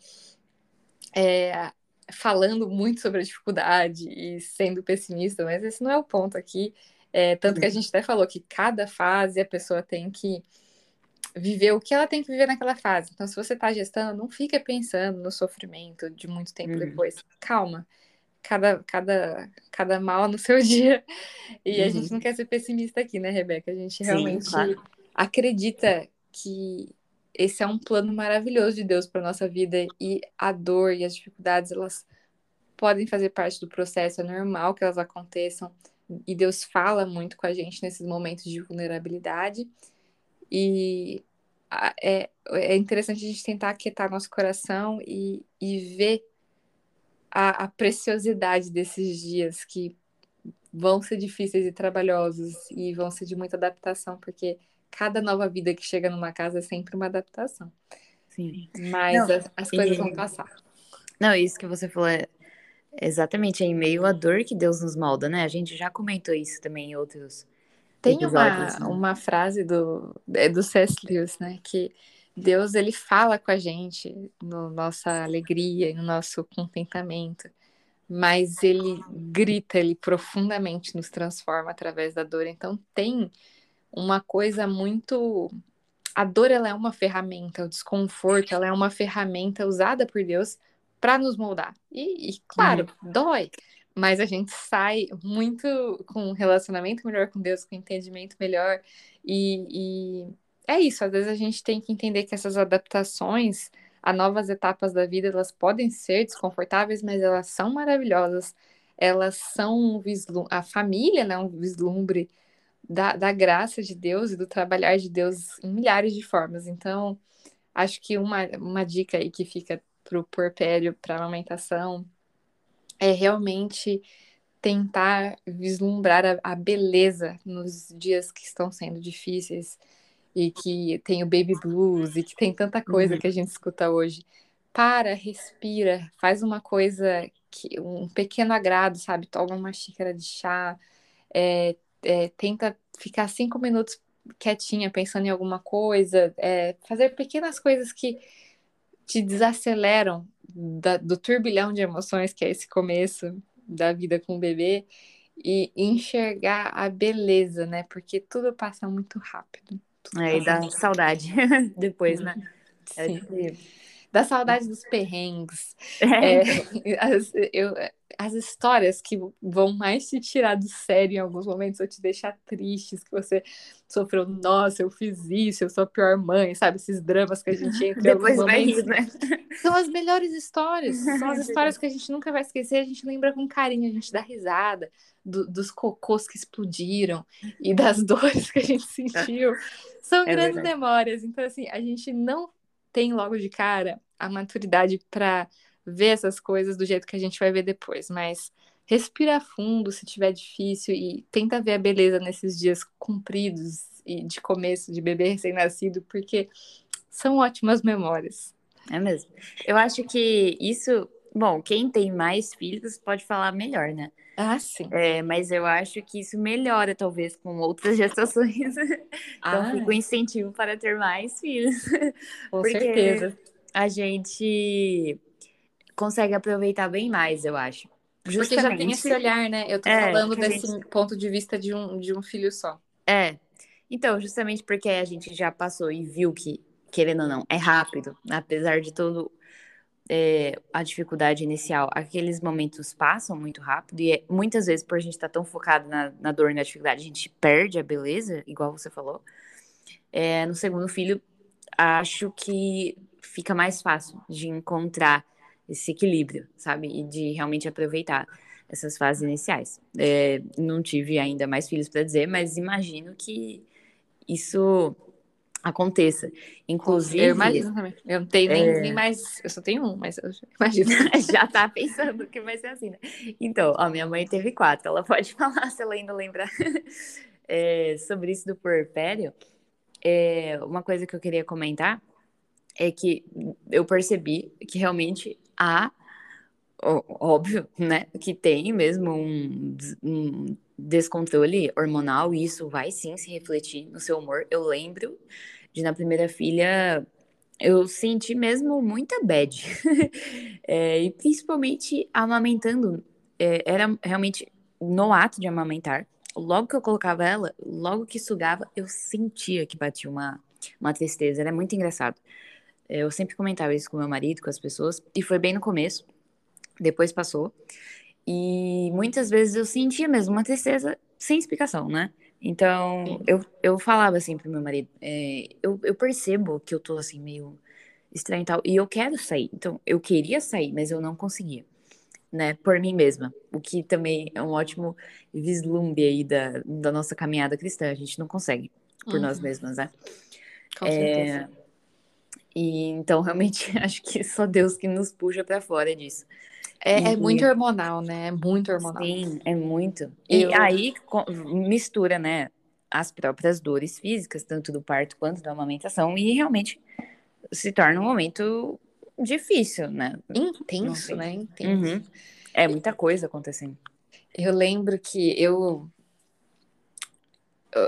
é, falando muito sobre a dificuldade e sendo pessimista, mas esse não é o ponto aqui. É, tanto que a gente até falou que cada fase a pessoa tem que viver o que ela tem que viver naquela fase. Então, se você está gestando, não fica pensando no sofrimento de muito tempo uhum. depois. Calma. Cada, cada, cada mal no seu dia. E uhum. a gente uhum. não quer ser pessimista aqui, né, Rebeca? A gente realmente Sim, claro. acredita que esse é um plano maravilhoso de Deus para nossa vida e a dor e as dificuldades elas podem fazer parte do processo, é normal que elas aconteçam e Deus fala muito com a gente nesses momentos de vulnerabilidade e é, é interessante a gente tentar aquietar nosso coração e, e ver a, a preciosidade desses dias que vão ser difíceis e trabalhosos e vão ser de muita adaptação, porque cada nova vida que chega numa casa é sempre uma adaptação. Sim. Mas Não, as, as, coisas e... vão passar. Não, isso que você falou é exatamente é em meio à dor que Deus nos molda, né? A gente já comentou isso também em outros Tem uma, né? uma frase do, é do C.S. Lewis, né? Que Deus, ele fala com a gente no nossa alegria e no nosso contentamento mas ele grita, ele profundamente nos transforma através da dor. Então tem uma coisa muito a dor ela é uma ferramenta, o desconforto ela é uma ferramenta usada por Deus para nos moldar. E, e claro, dói, mas a gente sai muito com um relacionamento melhor com Deus, com um entendimento melhor. E, e é isso, às vezes a gente tem que entender que essas adaptações a novas etapas da vida, elas podem ser desconfortáveis, mas elas são maravilhosas. Elas são um vislumbre, a família, né, um vislumbre da, da graça de Deus e do trabalhar de Deus em milhares de formas. Então, acho que uma, uma dica aí que fica para o porpério, para a amamentação, é realmente tentar vislumbrar a, a, beleza nos dias que estão sendo difíceis e que tem o baby blues e que tem tanta coisa uhum. que a gente escuta hoje. Para, respira, faz uma coisa que um pequeno agrado, sabe? Toma uma xícara de chá, é, é, tenta ficar cinco minutos quietinha, pensando em alguma coisa, é, fazer pequenas coisas que te desaceleram da, do turbilhão de emoções que é esse começo da vida com o bebê e enxergar a beleza, né? Porque tudo passa muito rápido. É, e dá saudade depois, né? É Sim. É da saudade dos perrengues. É. É, as, eu, as histórias que vão mais te tirar do sério em alguns momentos, ou te deixar tristes, que você sofreu, nossa, eu fiz isso, eu sou a pior mãe, sabe? Esses dramas que a gente entra Depois vai rir, né? São as melhores histórias. São as histórias que a gente nunca vai esquecer, a gente lembra com carinho, a gente dá risada. Do, dos cocôs que explodiram e das dores que a gente sentiu. São é grandes verdade. memórias. Então, assim, a gente não tem logo de cara a maturidade para ver essas coisas do jeito que a gente vai ver depois, mas respira fundo se tiver difícil e tenta ver a beleza nesses dias compridos e de começo de bebê recém-nascido, porque são ótimas memórias. É mesmo. Eu acho que isso, bom, quem tem mais filhos pode falar melhor, né? Ah, sim. É, mas eu acho que isso melhora, talvez, com outras gestações. então, ah. fica um incentivo para ter mais filhos. Com Porque certeza. A gente consegue aproveitar bem mais, eu acho. Justamente. Porque já tem esse olhar, né? Eu tô é, falando desse gente... ponto de vista de um, de um filho só. É. Então, justamente porque a gente já passou e viu que, querendo ou não, é rápido, apesar de todo é, a dificuldade inicial, aqueles momentos passam muito rápido e é, muitas vezes, por a gente estar tá tão focado na, na, dor e na dificuldade, a gente perde a beleza, igual você falou. É, no segundo filho, acho que fica mais fácil de encontrar esse equilíbrio, sabe? E de realmente aproveitar essas fases iniciais. É, não tive ainda mais filhos para dizer, mas imagino que isso aconteça. Inclusive. Eu imagino também. Eu não tenho nem, é... nem, mais. Eu só tenho um, mas eu imagino. Já tá pensando que vai ser assim, né? Então, ó, minha mãe teve quatro. Ela pode falar se ela ainda lembrar é, sobre isso do puerpério. É, uma coisa que eu queria comentar é que eu percebi que realmente há óbvio, né, que tem mesmo um, um, descontrole hormonal e isso vai sim se refletir no seu humor. Eu lembro de na primeira filha eu senti mesmo muita bad. é, e principalmente amamentando. É, era realmente no ato de amamentar. Logo que eu colocava ela, logo que sugava, eu sentia que batia uma, uma tristeza. Era muito engraçado. É, eu sempre comentava isso com meu marido, com as pessoas, e foi bem no começo. Depois passou. E muitas vezes eu sentia mesmo uma tristeza sem explicação, né? Então, eu, eu falava assim pro meu marido, é, eu, eu percebo que eu tô assim, meio estranho e tal, e eu quero sair. Então, eu queria sair, mas eu não conseguia, né? Por mim mesma. O que também é um ótimo vislumbre aí da, da nossa caminhada cristã. A gente não consegue por uhum. nós mesmas, né? Com certeza. É, e então, realmente, acho que só Deus que nos puxa para fora disso. É, é, muito hormonal, né? É muito hormonal. Sim, é muito. E Eu... aí mistura, né? As próprias dores físicas, tanto do parto quanto da amamentação, e realmente se torna um momento difícil, né? Intenso, né? Intenso. Uhum. É muita coisa acontecendo. Eu lembro que eu.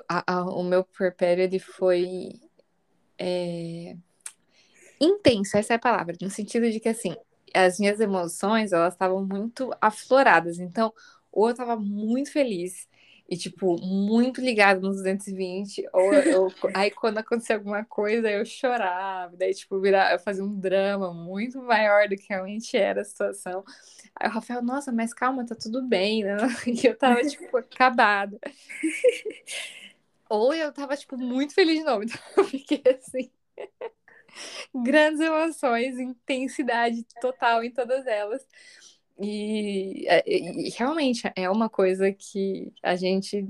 A, a, o meu puerpério, ele foi. É... Intenso, essa é a palavra, no sentido de que, assim, as minhas emoções, elas estavam muito afloradas. Então, ou eu estava muito feliz e, tipo, muito ligado nos 220, ou eu, aí quando acontecia alguma coisa, eu chorava, daí, tipo, virar, eu fazia um drama muito maior do que realmente era a situação. Aí o Rafael, nossa, mas calma, tá tudo bem, né? E eu tava, tipo, acabada. ou eu tava, tipo, muito feliz de novo, então eu fiquei assim grandes emoções, intensidade total em todas elas. E, é, e, realmente é uma coisa que a gente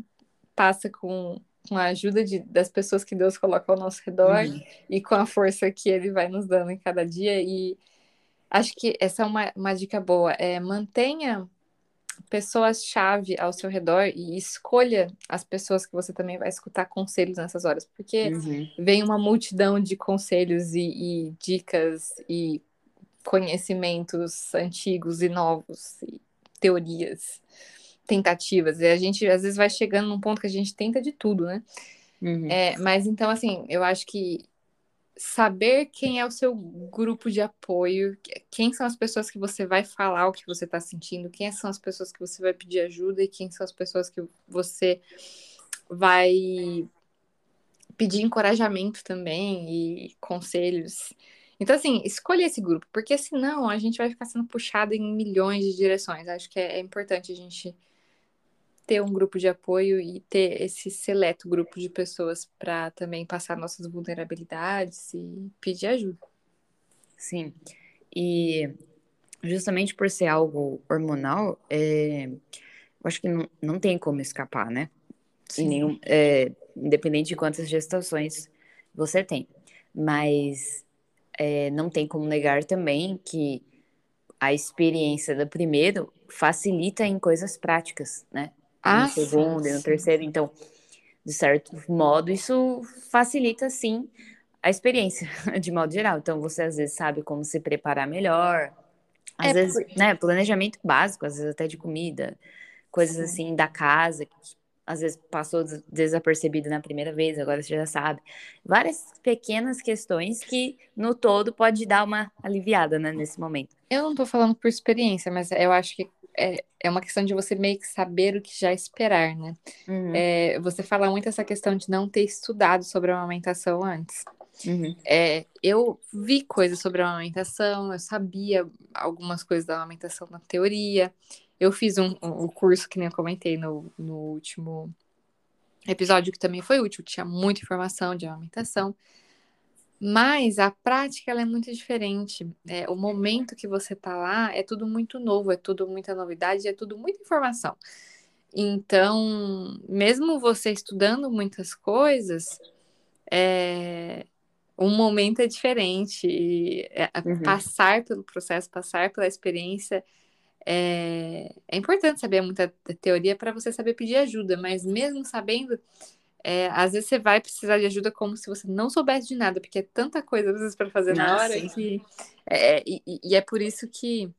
passa com, com a ajuda de, das pessoas que Deus coloca ao nosso redor uhum. e com a força que Ele vai nos dando em cada dia. E acho que essa é uma, uma dica boa. É, mantenha pessoas-chave ao seu redor e escolha as pessoas que você também vai escutar conselhos nessas horas, porque uhum. vem uma multidão de conselhos e, e, dicas e conhecimentos antigos e novos, e teorias, tentativas, e a gente às vezes vai chegando num ponto que a gente tenta de tudo, né? Uhum. É, mas então, assim, eu acho que saber quem é o seu grupo de apoio, quem são as pessoas que você vai falar o que você está sentindo, quem são as pessoas que você vai pedir ajuda e quem são as pessoas que você vai pedir encorajamento também e conselhos. Então, assim, escolha esse grupo, porque senão a gente vai ficar sendo puxado em milhões de direções. Acho que é, é importante a gente ter um grupo de apoio e ter esse seleto grupo de pessoas para também passar nossas vulnerabilidades e pedir ajuda. Sim. E justamente por ser algo hormonal, é, eu acho que não, não tem como escapar, né? Sim. Nenhum, é, independente de quantas gestações você tem. Mas é, não tem como negar também que a experiência do primeiro facilita em coisas práticas, né? Ah, no segundo sim, e no terceiro. Então, de certo modo, isso facilita, sim, a experiência, de modo geral. Então, você às vezes sabe como se preparar melhor. Às é vezes, né, planejamento básico, às vezes até de comida, coisas sim. assim da casa, que às vezes passou desapercebido na primeira vez, agora você já sabe. Várias pequenas questões que no todo pode dar uma aliviada, né, nesse momento. Eu não tô falando por experiência, mas eu acho que é, é uma questão de você meio que saber o que já esperar, né? Uhum. É, você fala muito essa questão de não ter estudado sobre a amamentação antes. Uhum. É, eu vi coisas sobre a amamentação, eu sabia algumas coisas da amamentação na teoria. Eu fiz um, um curso que nem eu comentei no, no último episódio, que também foi útil, tinha muita informação de amamentação. Mas a prática ela é muito diferente. É, o momento que você está lá é tudo muito novo, é tudo muita novidade, é tudo muita informação. Então, mesmo você estudando muitas coisas, é, um momento é diferente. E, é, uhum. Passar pelo processo, passar pela experiência é, é importante saber muita teoria para você saber pedir ajuda, mas mesmo sabendo, é, às vezes você vai precisar de ajuda como se você não soubesse de nada, porque é tanta coisa às vezes para fazer na hora sim. que. É, e, e, é por isso que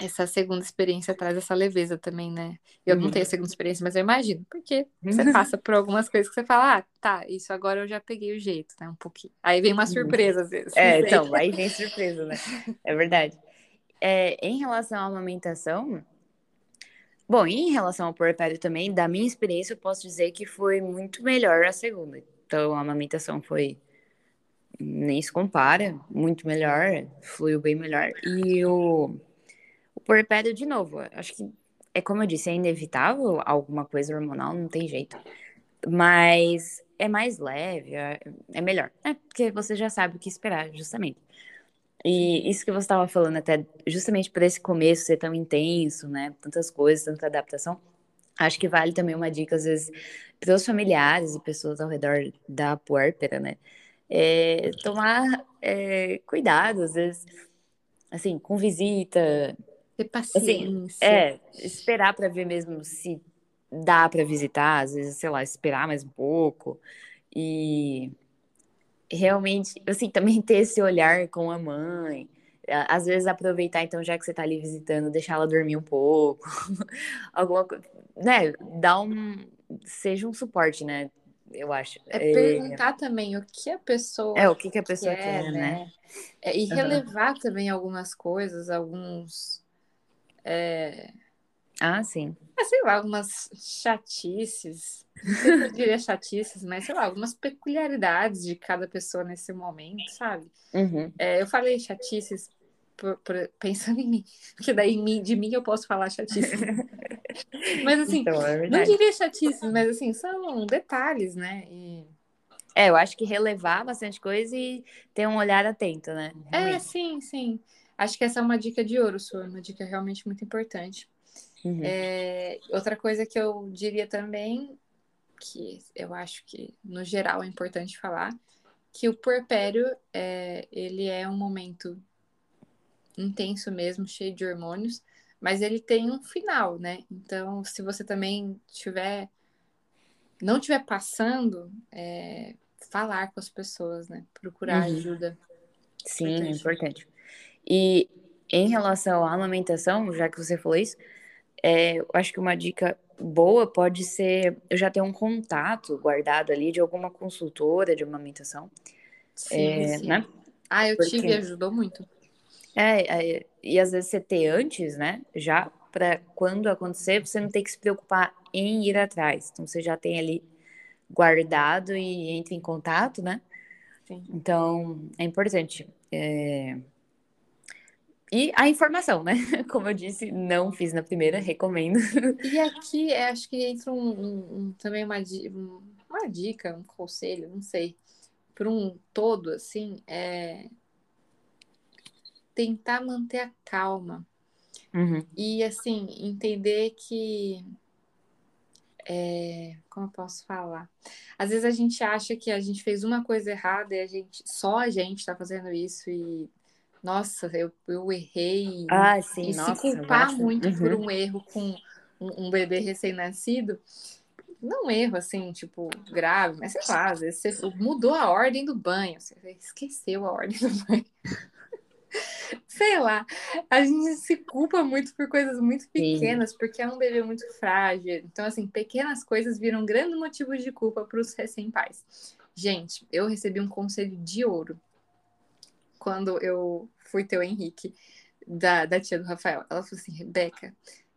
essa segunda experiência traz essa leveza também, né? Eu uhum. não tenho a segunda experiência, mas eu imagino, porque você passa por algumas coisas que você fala, ah, tá, isso agora eu já peguei o jeito, né? Um pouquinho. Aí vem uma uhum. surpresa às vezes. É, então, aí vem surpresa, né? É verdade. É, em relação à amamentação, bom, em relação ao puerpério também, da minha experiência, eu posso dizer que foi muito melhor a segunda. Então, a amamentação foi nem se compara, muito melhor, fluiu bem melhor. E o, o puerpério, de novo, acho que é como eu disse, é inevitável alguma coisa hormonal, não tem jeito. Mas é mais leve, é, é melhor. É, porque você já sabe o que esperar, justamente. E isso que você estava falando até, justamente por esse começo ser tão intenso, né? Tantas coisas, tanta adaptação. Acho que vale também uma dica, às vezes, para os familiares e pessoas ao redor da puérpera, né? É, tomar é, cuidado, às vezes, assim, com visita. Ter paciência. Assim, é, esperar para ver mesmo se dá para visitar, às vezes, sei lá, esperar mais um pouco. E realmente, assim, também ter esse olhar com a mãe. Às vezes aproveitar, então, já que você tá ali visitando, deixar ela dormir um pouco. Alguma coisa, né? Dar um. Seja um suporte, né? Eu acho. É, é perguntar também o que a pessoa. É, o que, que a pessoa quer, quer né? né? É, e relevar uhum. também algumas coisas, alguns. É... Ah, sim. Ah, sei lá, algumas chatices não eu diria chatices, mas sei lá, algumas peculiaridades de cada pessoa nesse momento, sabe? Uhum. É, eu falei chatices por, por, pensando em mim, porque daí de mim eu posso falar chatices. mas assim, então, é não diria chatices, mas assim, são detalhes, né? E... É, eu acho que relevar bastante coisa e ter um olhar atento, né? É, realmente. É, sim, sim. Acho que essa é uma dica de ouro, sua, uma dica realmente muito importante. Uhum. É, outra coisa que eu diria também que eu acho que no geral é importante falar, que o puerpério é, ele é um momento intenso mesmo, cheio de hormônios, mas ele tem um final, né? Então, se você também tiver não tiver passando, é, falar com as pessoas, né? Procurar uhum. ajuda. Sim, importante. é importante. E em relação à amamentação, já que você falou isso, é, eu acho que uma dica boa pode ser eu já tenho um contato guardado ali de alguma consultora de amamentação. Sim, é, sim. Né? Ah, eu Porque... tive ajudou muito. É, é, e às vezes você ter antes, né? Já para quando acontecer, você não ter que se preocupar em ir atrás. Então você já tem ali guardado e entra em contato, né? Sim. Então é importante. É, e a informação, né? Como eu disse, não fiz na primeira, recomendo. E aqui é, acho que entra um, um, um, também uma, uma dica, um conselho, não sei, para um todo, assim, é tentar manter a calma. Uhum. E, assim, entender que. É, como eu posso falar? Às vezes a gente acha que a gente fez uma coisa errada e a gente só a gente está fazendo isso e nossa, eu, eu errei. Ah, sim, e nossa, se culpar muito uhum. por um erro com um, um bebê recém-nascido, não erro assim, tipo, grave, mas sei lá, às vezes você mudou a ordem do banho, você esqueceu a ordem do banho. sei lá, a gente se culpa muito por coisas muito pequenas, Sim. porque é um bebê muito frágil. Então, assim, pequenas coisas viram grande motivo de culpa para os recém-pais. Gente, eu recebi um conselho de ouro quando eu fui ter o Henrique, da, da tia do Rafael. Ela falou assim: Rebeca,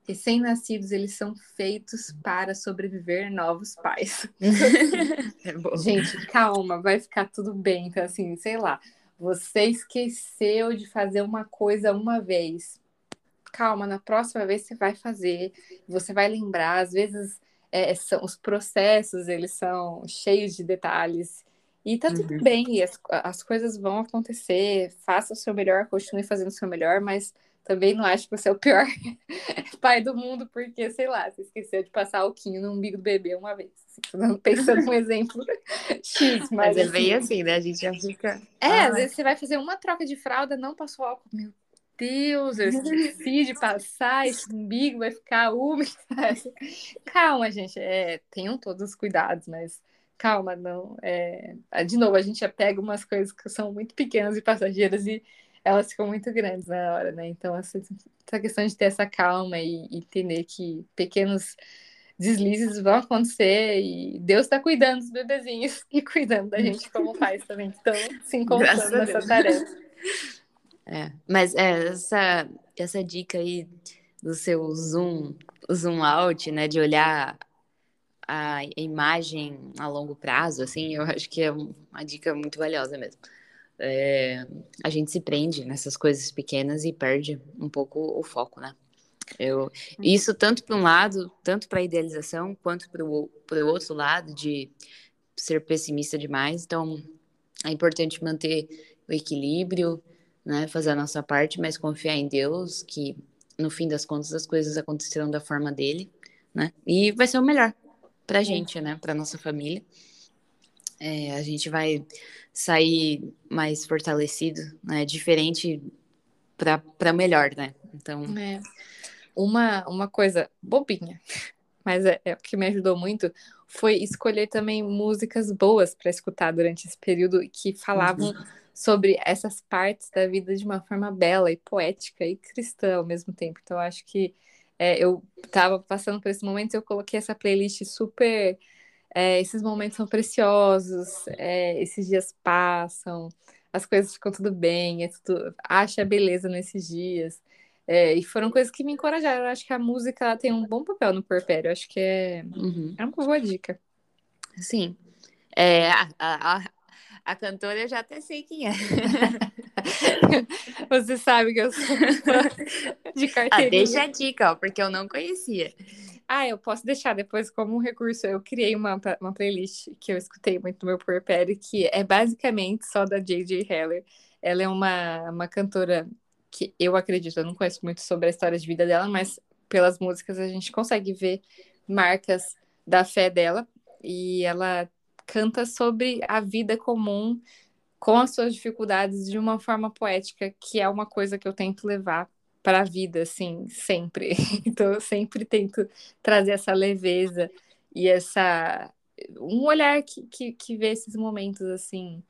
recém-nascidos eles são feitos para sobreviver novos pais. é Gente, calma, vai ficar tudo bem. Então, assim, sei lá, você esqueceu de fazer uma coisa uma vez. Calma, na próxima vez você vai fazer, você vai lembrar. Às vezes, é, são, os processos eles são cheios de detalhes E tá tudo uhum. bem, e as, as coisas vão acontecer, faça o seu melhor, continue fazendo o seu melhor, mas também não acho que você é o pior pai do mundo, porque, sei lá, você esqueceu de passar o quinho no umbigo do bebê uma vez. Assim, pensando num exemplo X, mas. Mas é bem assim, assim, né? A gente já fica. É, ah. às vezes você vai fazer uma troca de fralda, não passou álcool. Meu Deus, eu esqueci de passar, esse umbigo vai ficar úmido. Calma, gente, é, tenham todos os cuidados, mas calma, não. É... De novo, a gente pega umas coisas que são muito pequenas e passageiras e elas ficam muito grandes na hora, né? Então, essa, essa questão de ter essa calma e, e entender que pequenos deslizes vão acontecer e Deus está cuidando dos bebezinhos e cuidando da gente como pais também, que estão se encontrando nessa tarefa. É, mas é, essa, essa dica aí do seu zoom, zoom out, né, de olhar a imagem a longo prazo, assim, eu acho que é uma dica muito valiosa mesmo é, a gente se prende nessas coisas pequenas e perde um pouco o foco, né? Eu, isso tanto para um lado, tanto para a idealização, quanto para o outro lado, de ser pessimista demais. Então, é importante manter o equilíbrio, né? fazer a nossa parte, mas confiar em Deus, que no fim das contas as coisas acontecerão da forma dele, né? E vai ser o melhor para a gente, né? Para nossa família. É, a gente vai sair mais fortalecido, né? Diferente para melhor, né? Então. É. Uma, uma coisa bobinha, mas é, é o que me ajudou muito foi escolher também músicas boas para escutar durante esse período que falavam uhum. sobre essas partes da vida de uma forma bela e poética e cristã ao mesmo tempo. Então, acho que é, eu estava passando por esse momento e eu coloquei essa playlist super é, esses momentos são preciosos, é, esses dias passam, as coisas ficam tudo bem, é tudo, acha beleza nesses dias. É, e foram coisas que me encorajaram. Eu acho que a música tem um bom papel no porpério. Eu acho que é, uhum. é uma boa dica. Sim. É, a, a, a cantora eu já até sei quem é. Você sabe que eu sou de ah, carteirinha. Ah, deixa a dica, ó, porque eu não conhecia. Ah, eu posso deixar depois como um recurso. Eu criei uma, uma playlist que eu escutei muito no meu Puerpério, que é basicamente só da J.J. Heller. Ela é uma, uma cantora que eu acredito, eu não conheço muito sobre a história de vida dela, mas pelas músicas a gente consegue ver marcas da fé dela. E ela canta sobre a vida comum com as suas dificuldades de uma forma poética, que é uma coisa que eu tento levar para a vida, assim, sempre. Então, eu sempre tento trazer essa leveza e essa um olhar que, que, que vê esses momentos assim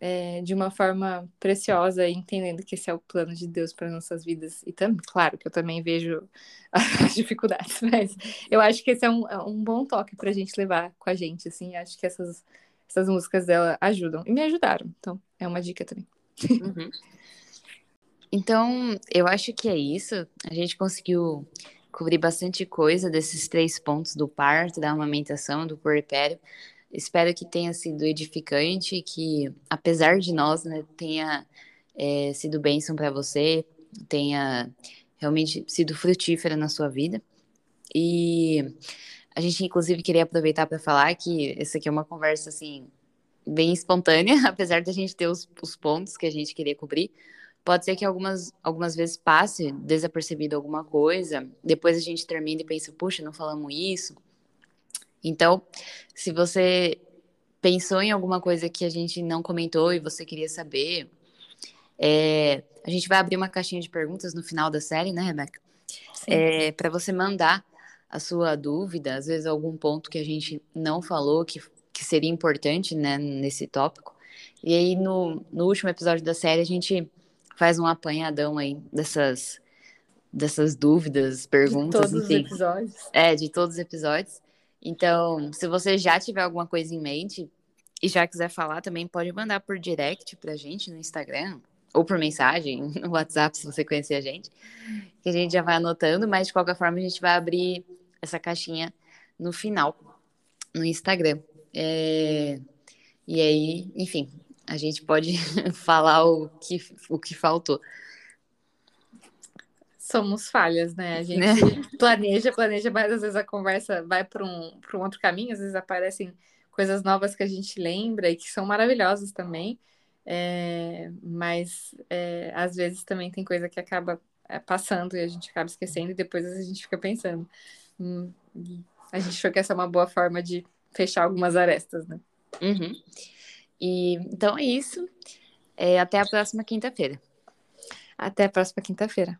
é, de uma forma preciosa, entendendo que esse é o plano de Deus para nossas vidas. E também, claro, que eu também vejo as dificuldades, mas eu acho que esse é um, é um bom toque para a gente levar com a gente, assim. Acho que essas, essas músicas dela ajudam e me ajudaram. Então, é uma dica também. Uhum. Então, eu acho que é isso. A gente conseguiu cobrir bastante coisa desses três pontos do parto, da amamentação, do puerpério. Espero que tenha sido edificante, que apesar de nós, né, tenha é, sido bênção para você, tenha realmente sido frutífera na sua vida. E a gente, inclusive, queria aproveitar para falar que essa aqui é uma conversa, assim, bem espontânea, apesar da gente ter os, os pontos que a gente queria cobrir pode ser que algumas, algumas vezes passe desapercebido alguma coisa, depois a gente termina e pensa, puxa, não falamos isso. Então, se você pensou em alguma coisa que a gente não comentou e você queria saber, é, a gente vai abrir uma caixinha de perguntas no final da série, né, Rebeca? É, para você mandar a sua dúvida, às vezes algum ponto que a gente não falou, que, que seria importante né, nesse tópico. E aí, no, no último episódio da série, a gente faz um apanhadão aí dessas, dessas dúvidas, perguntas, de todos enfim. os episódios. É, de todos os episódios. Então, se você já tiver alguma coisa em mente e já quiser falar, também pode mandar por direct pra gente no Instagram ou por mensagem no WhatsApp, se você conhecer a gente, que a gente já vai anotando, mas de qualquer forma a gente vai abrir essa caixinha no final, no Instagram. É... E aí, enfim, a gente pode falar o que, o que faltou. Somos falhas, né? A gente planeja, planeja, mas às vezes a conversa vai para um, um outro caminho, às vezes aparecem coisas novas que a gente lembra e que são maravilhosas também. É, mas é, às vezes também tem coisa que acaba é, passando e a gente acaba esquecendo e depois a gente fica pensando. Hum, a gente achou que essa é uma boa forma de fechar algumas arestas, né? Uhum. E então é isso. É, até a próxima quinta-feira. Até a próxima quinta-feira.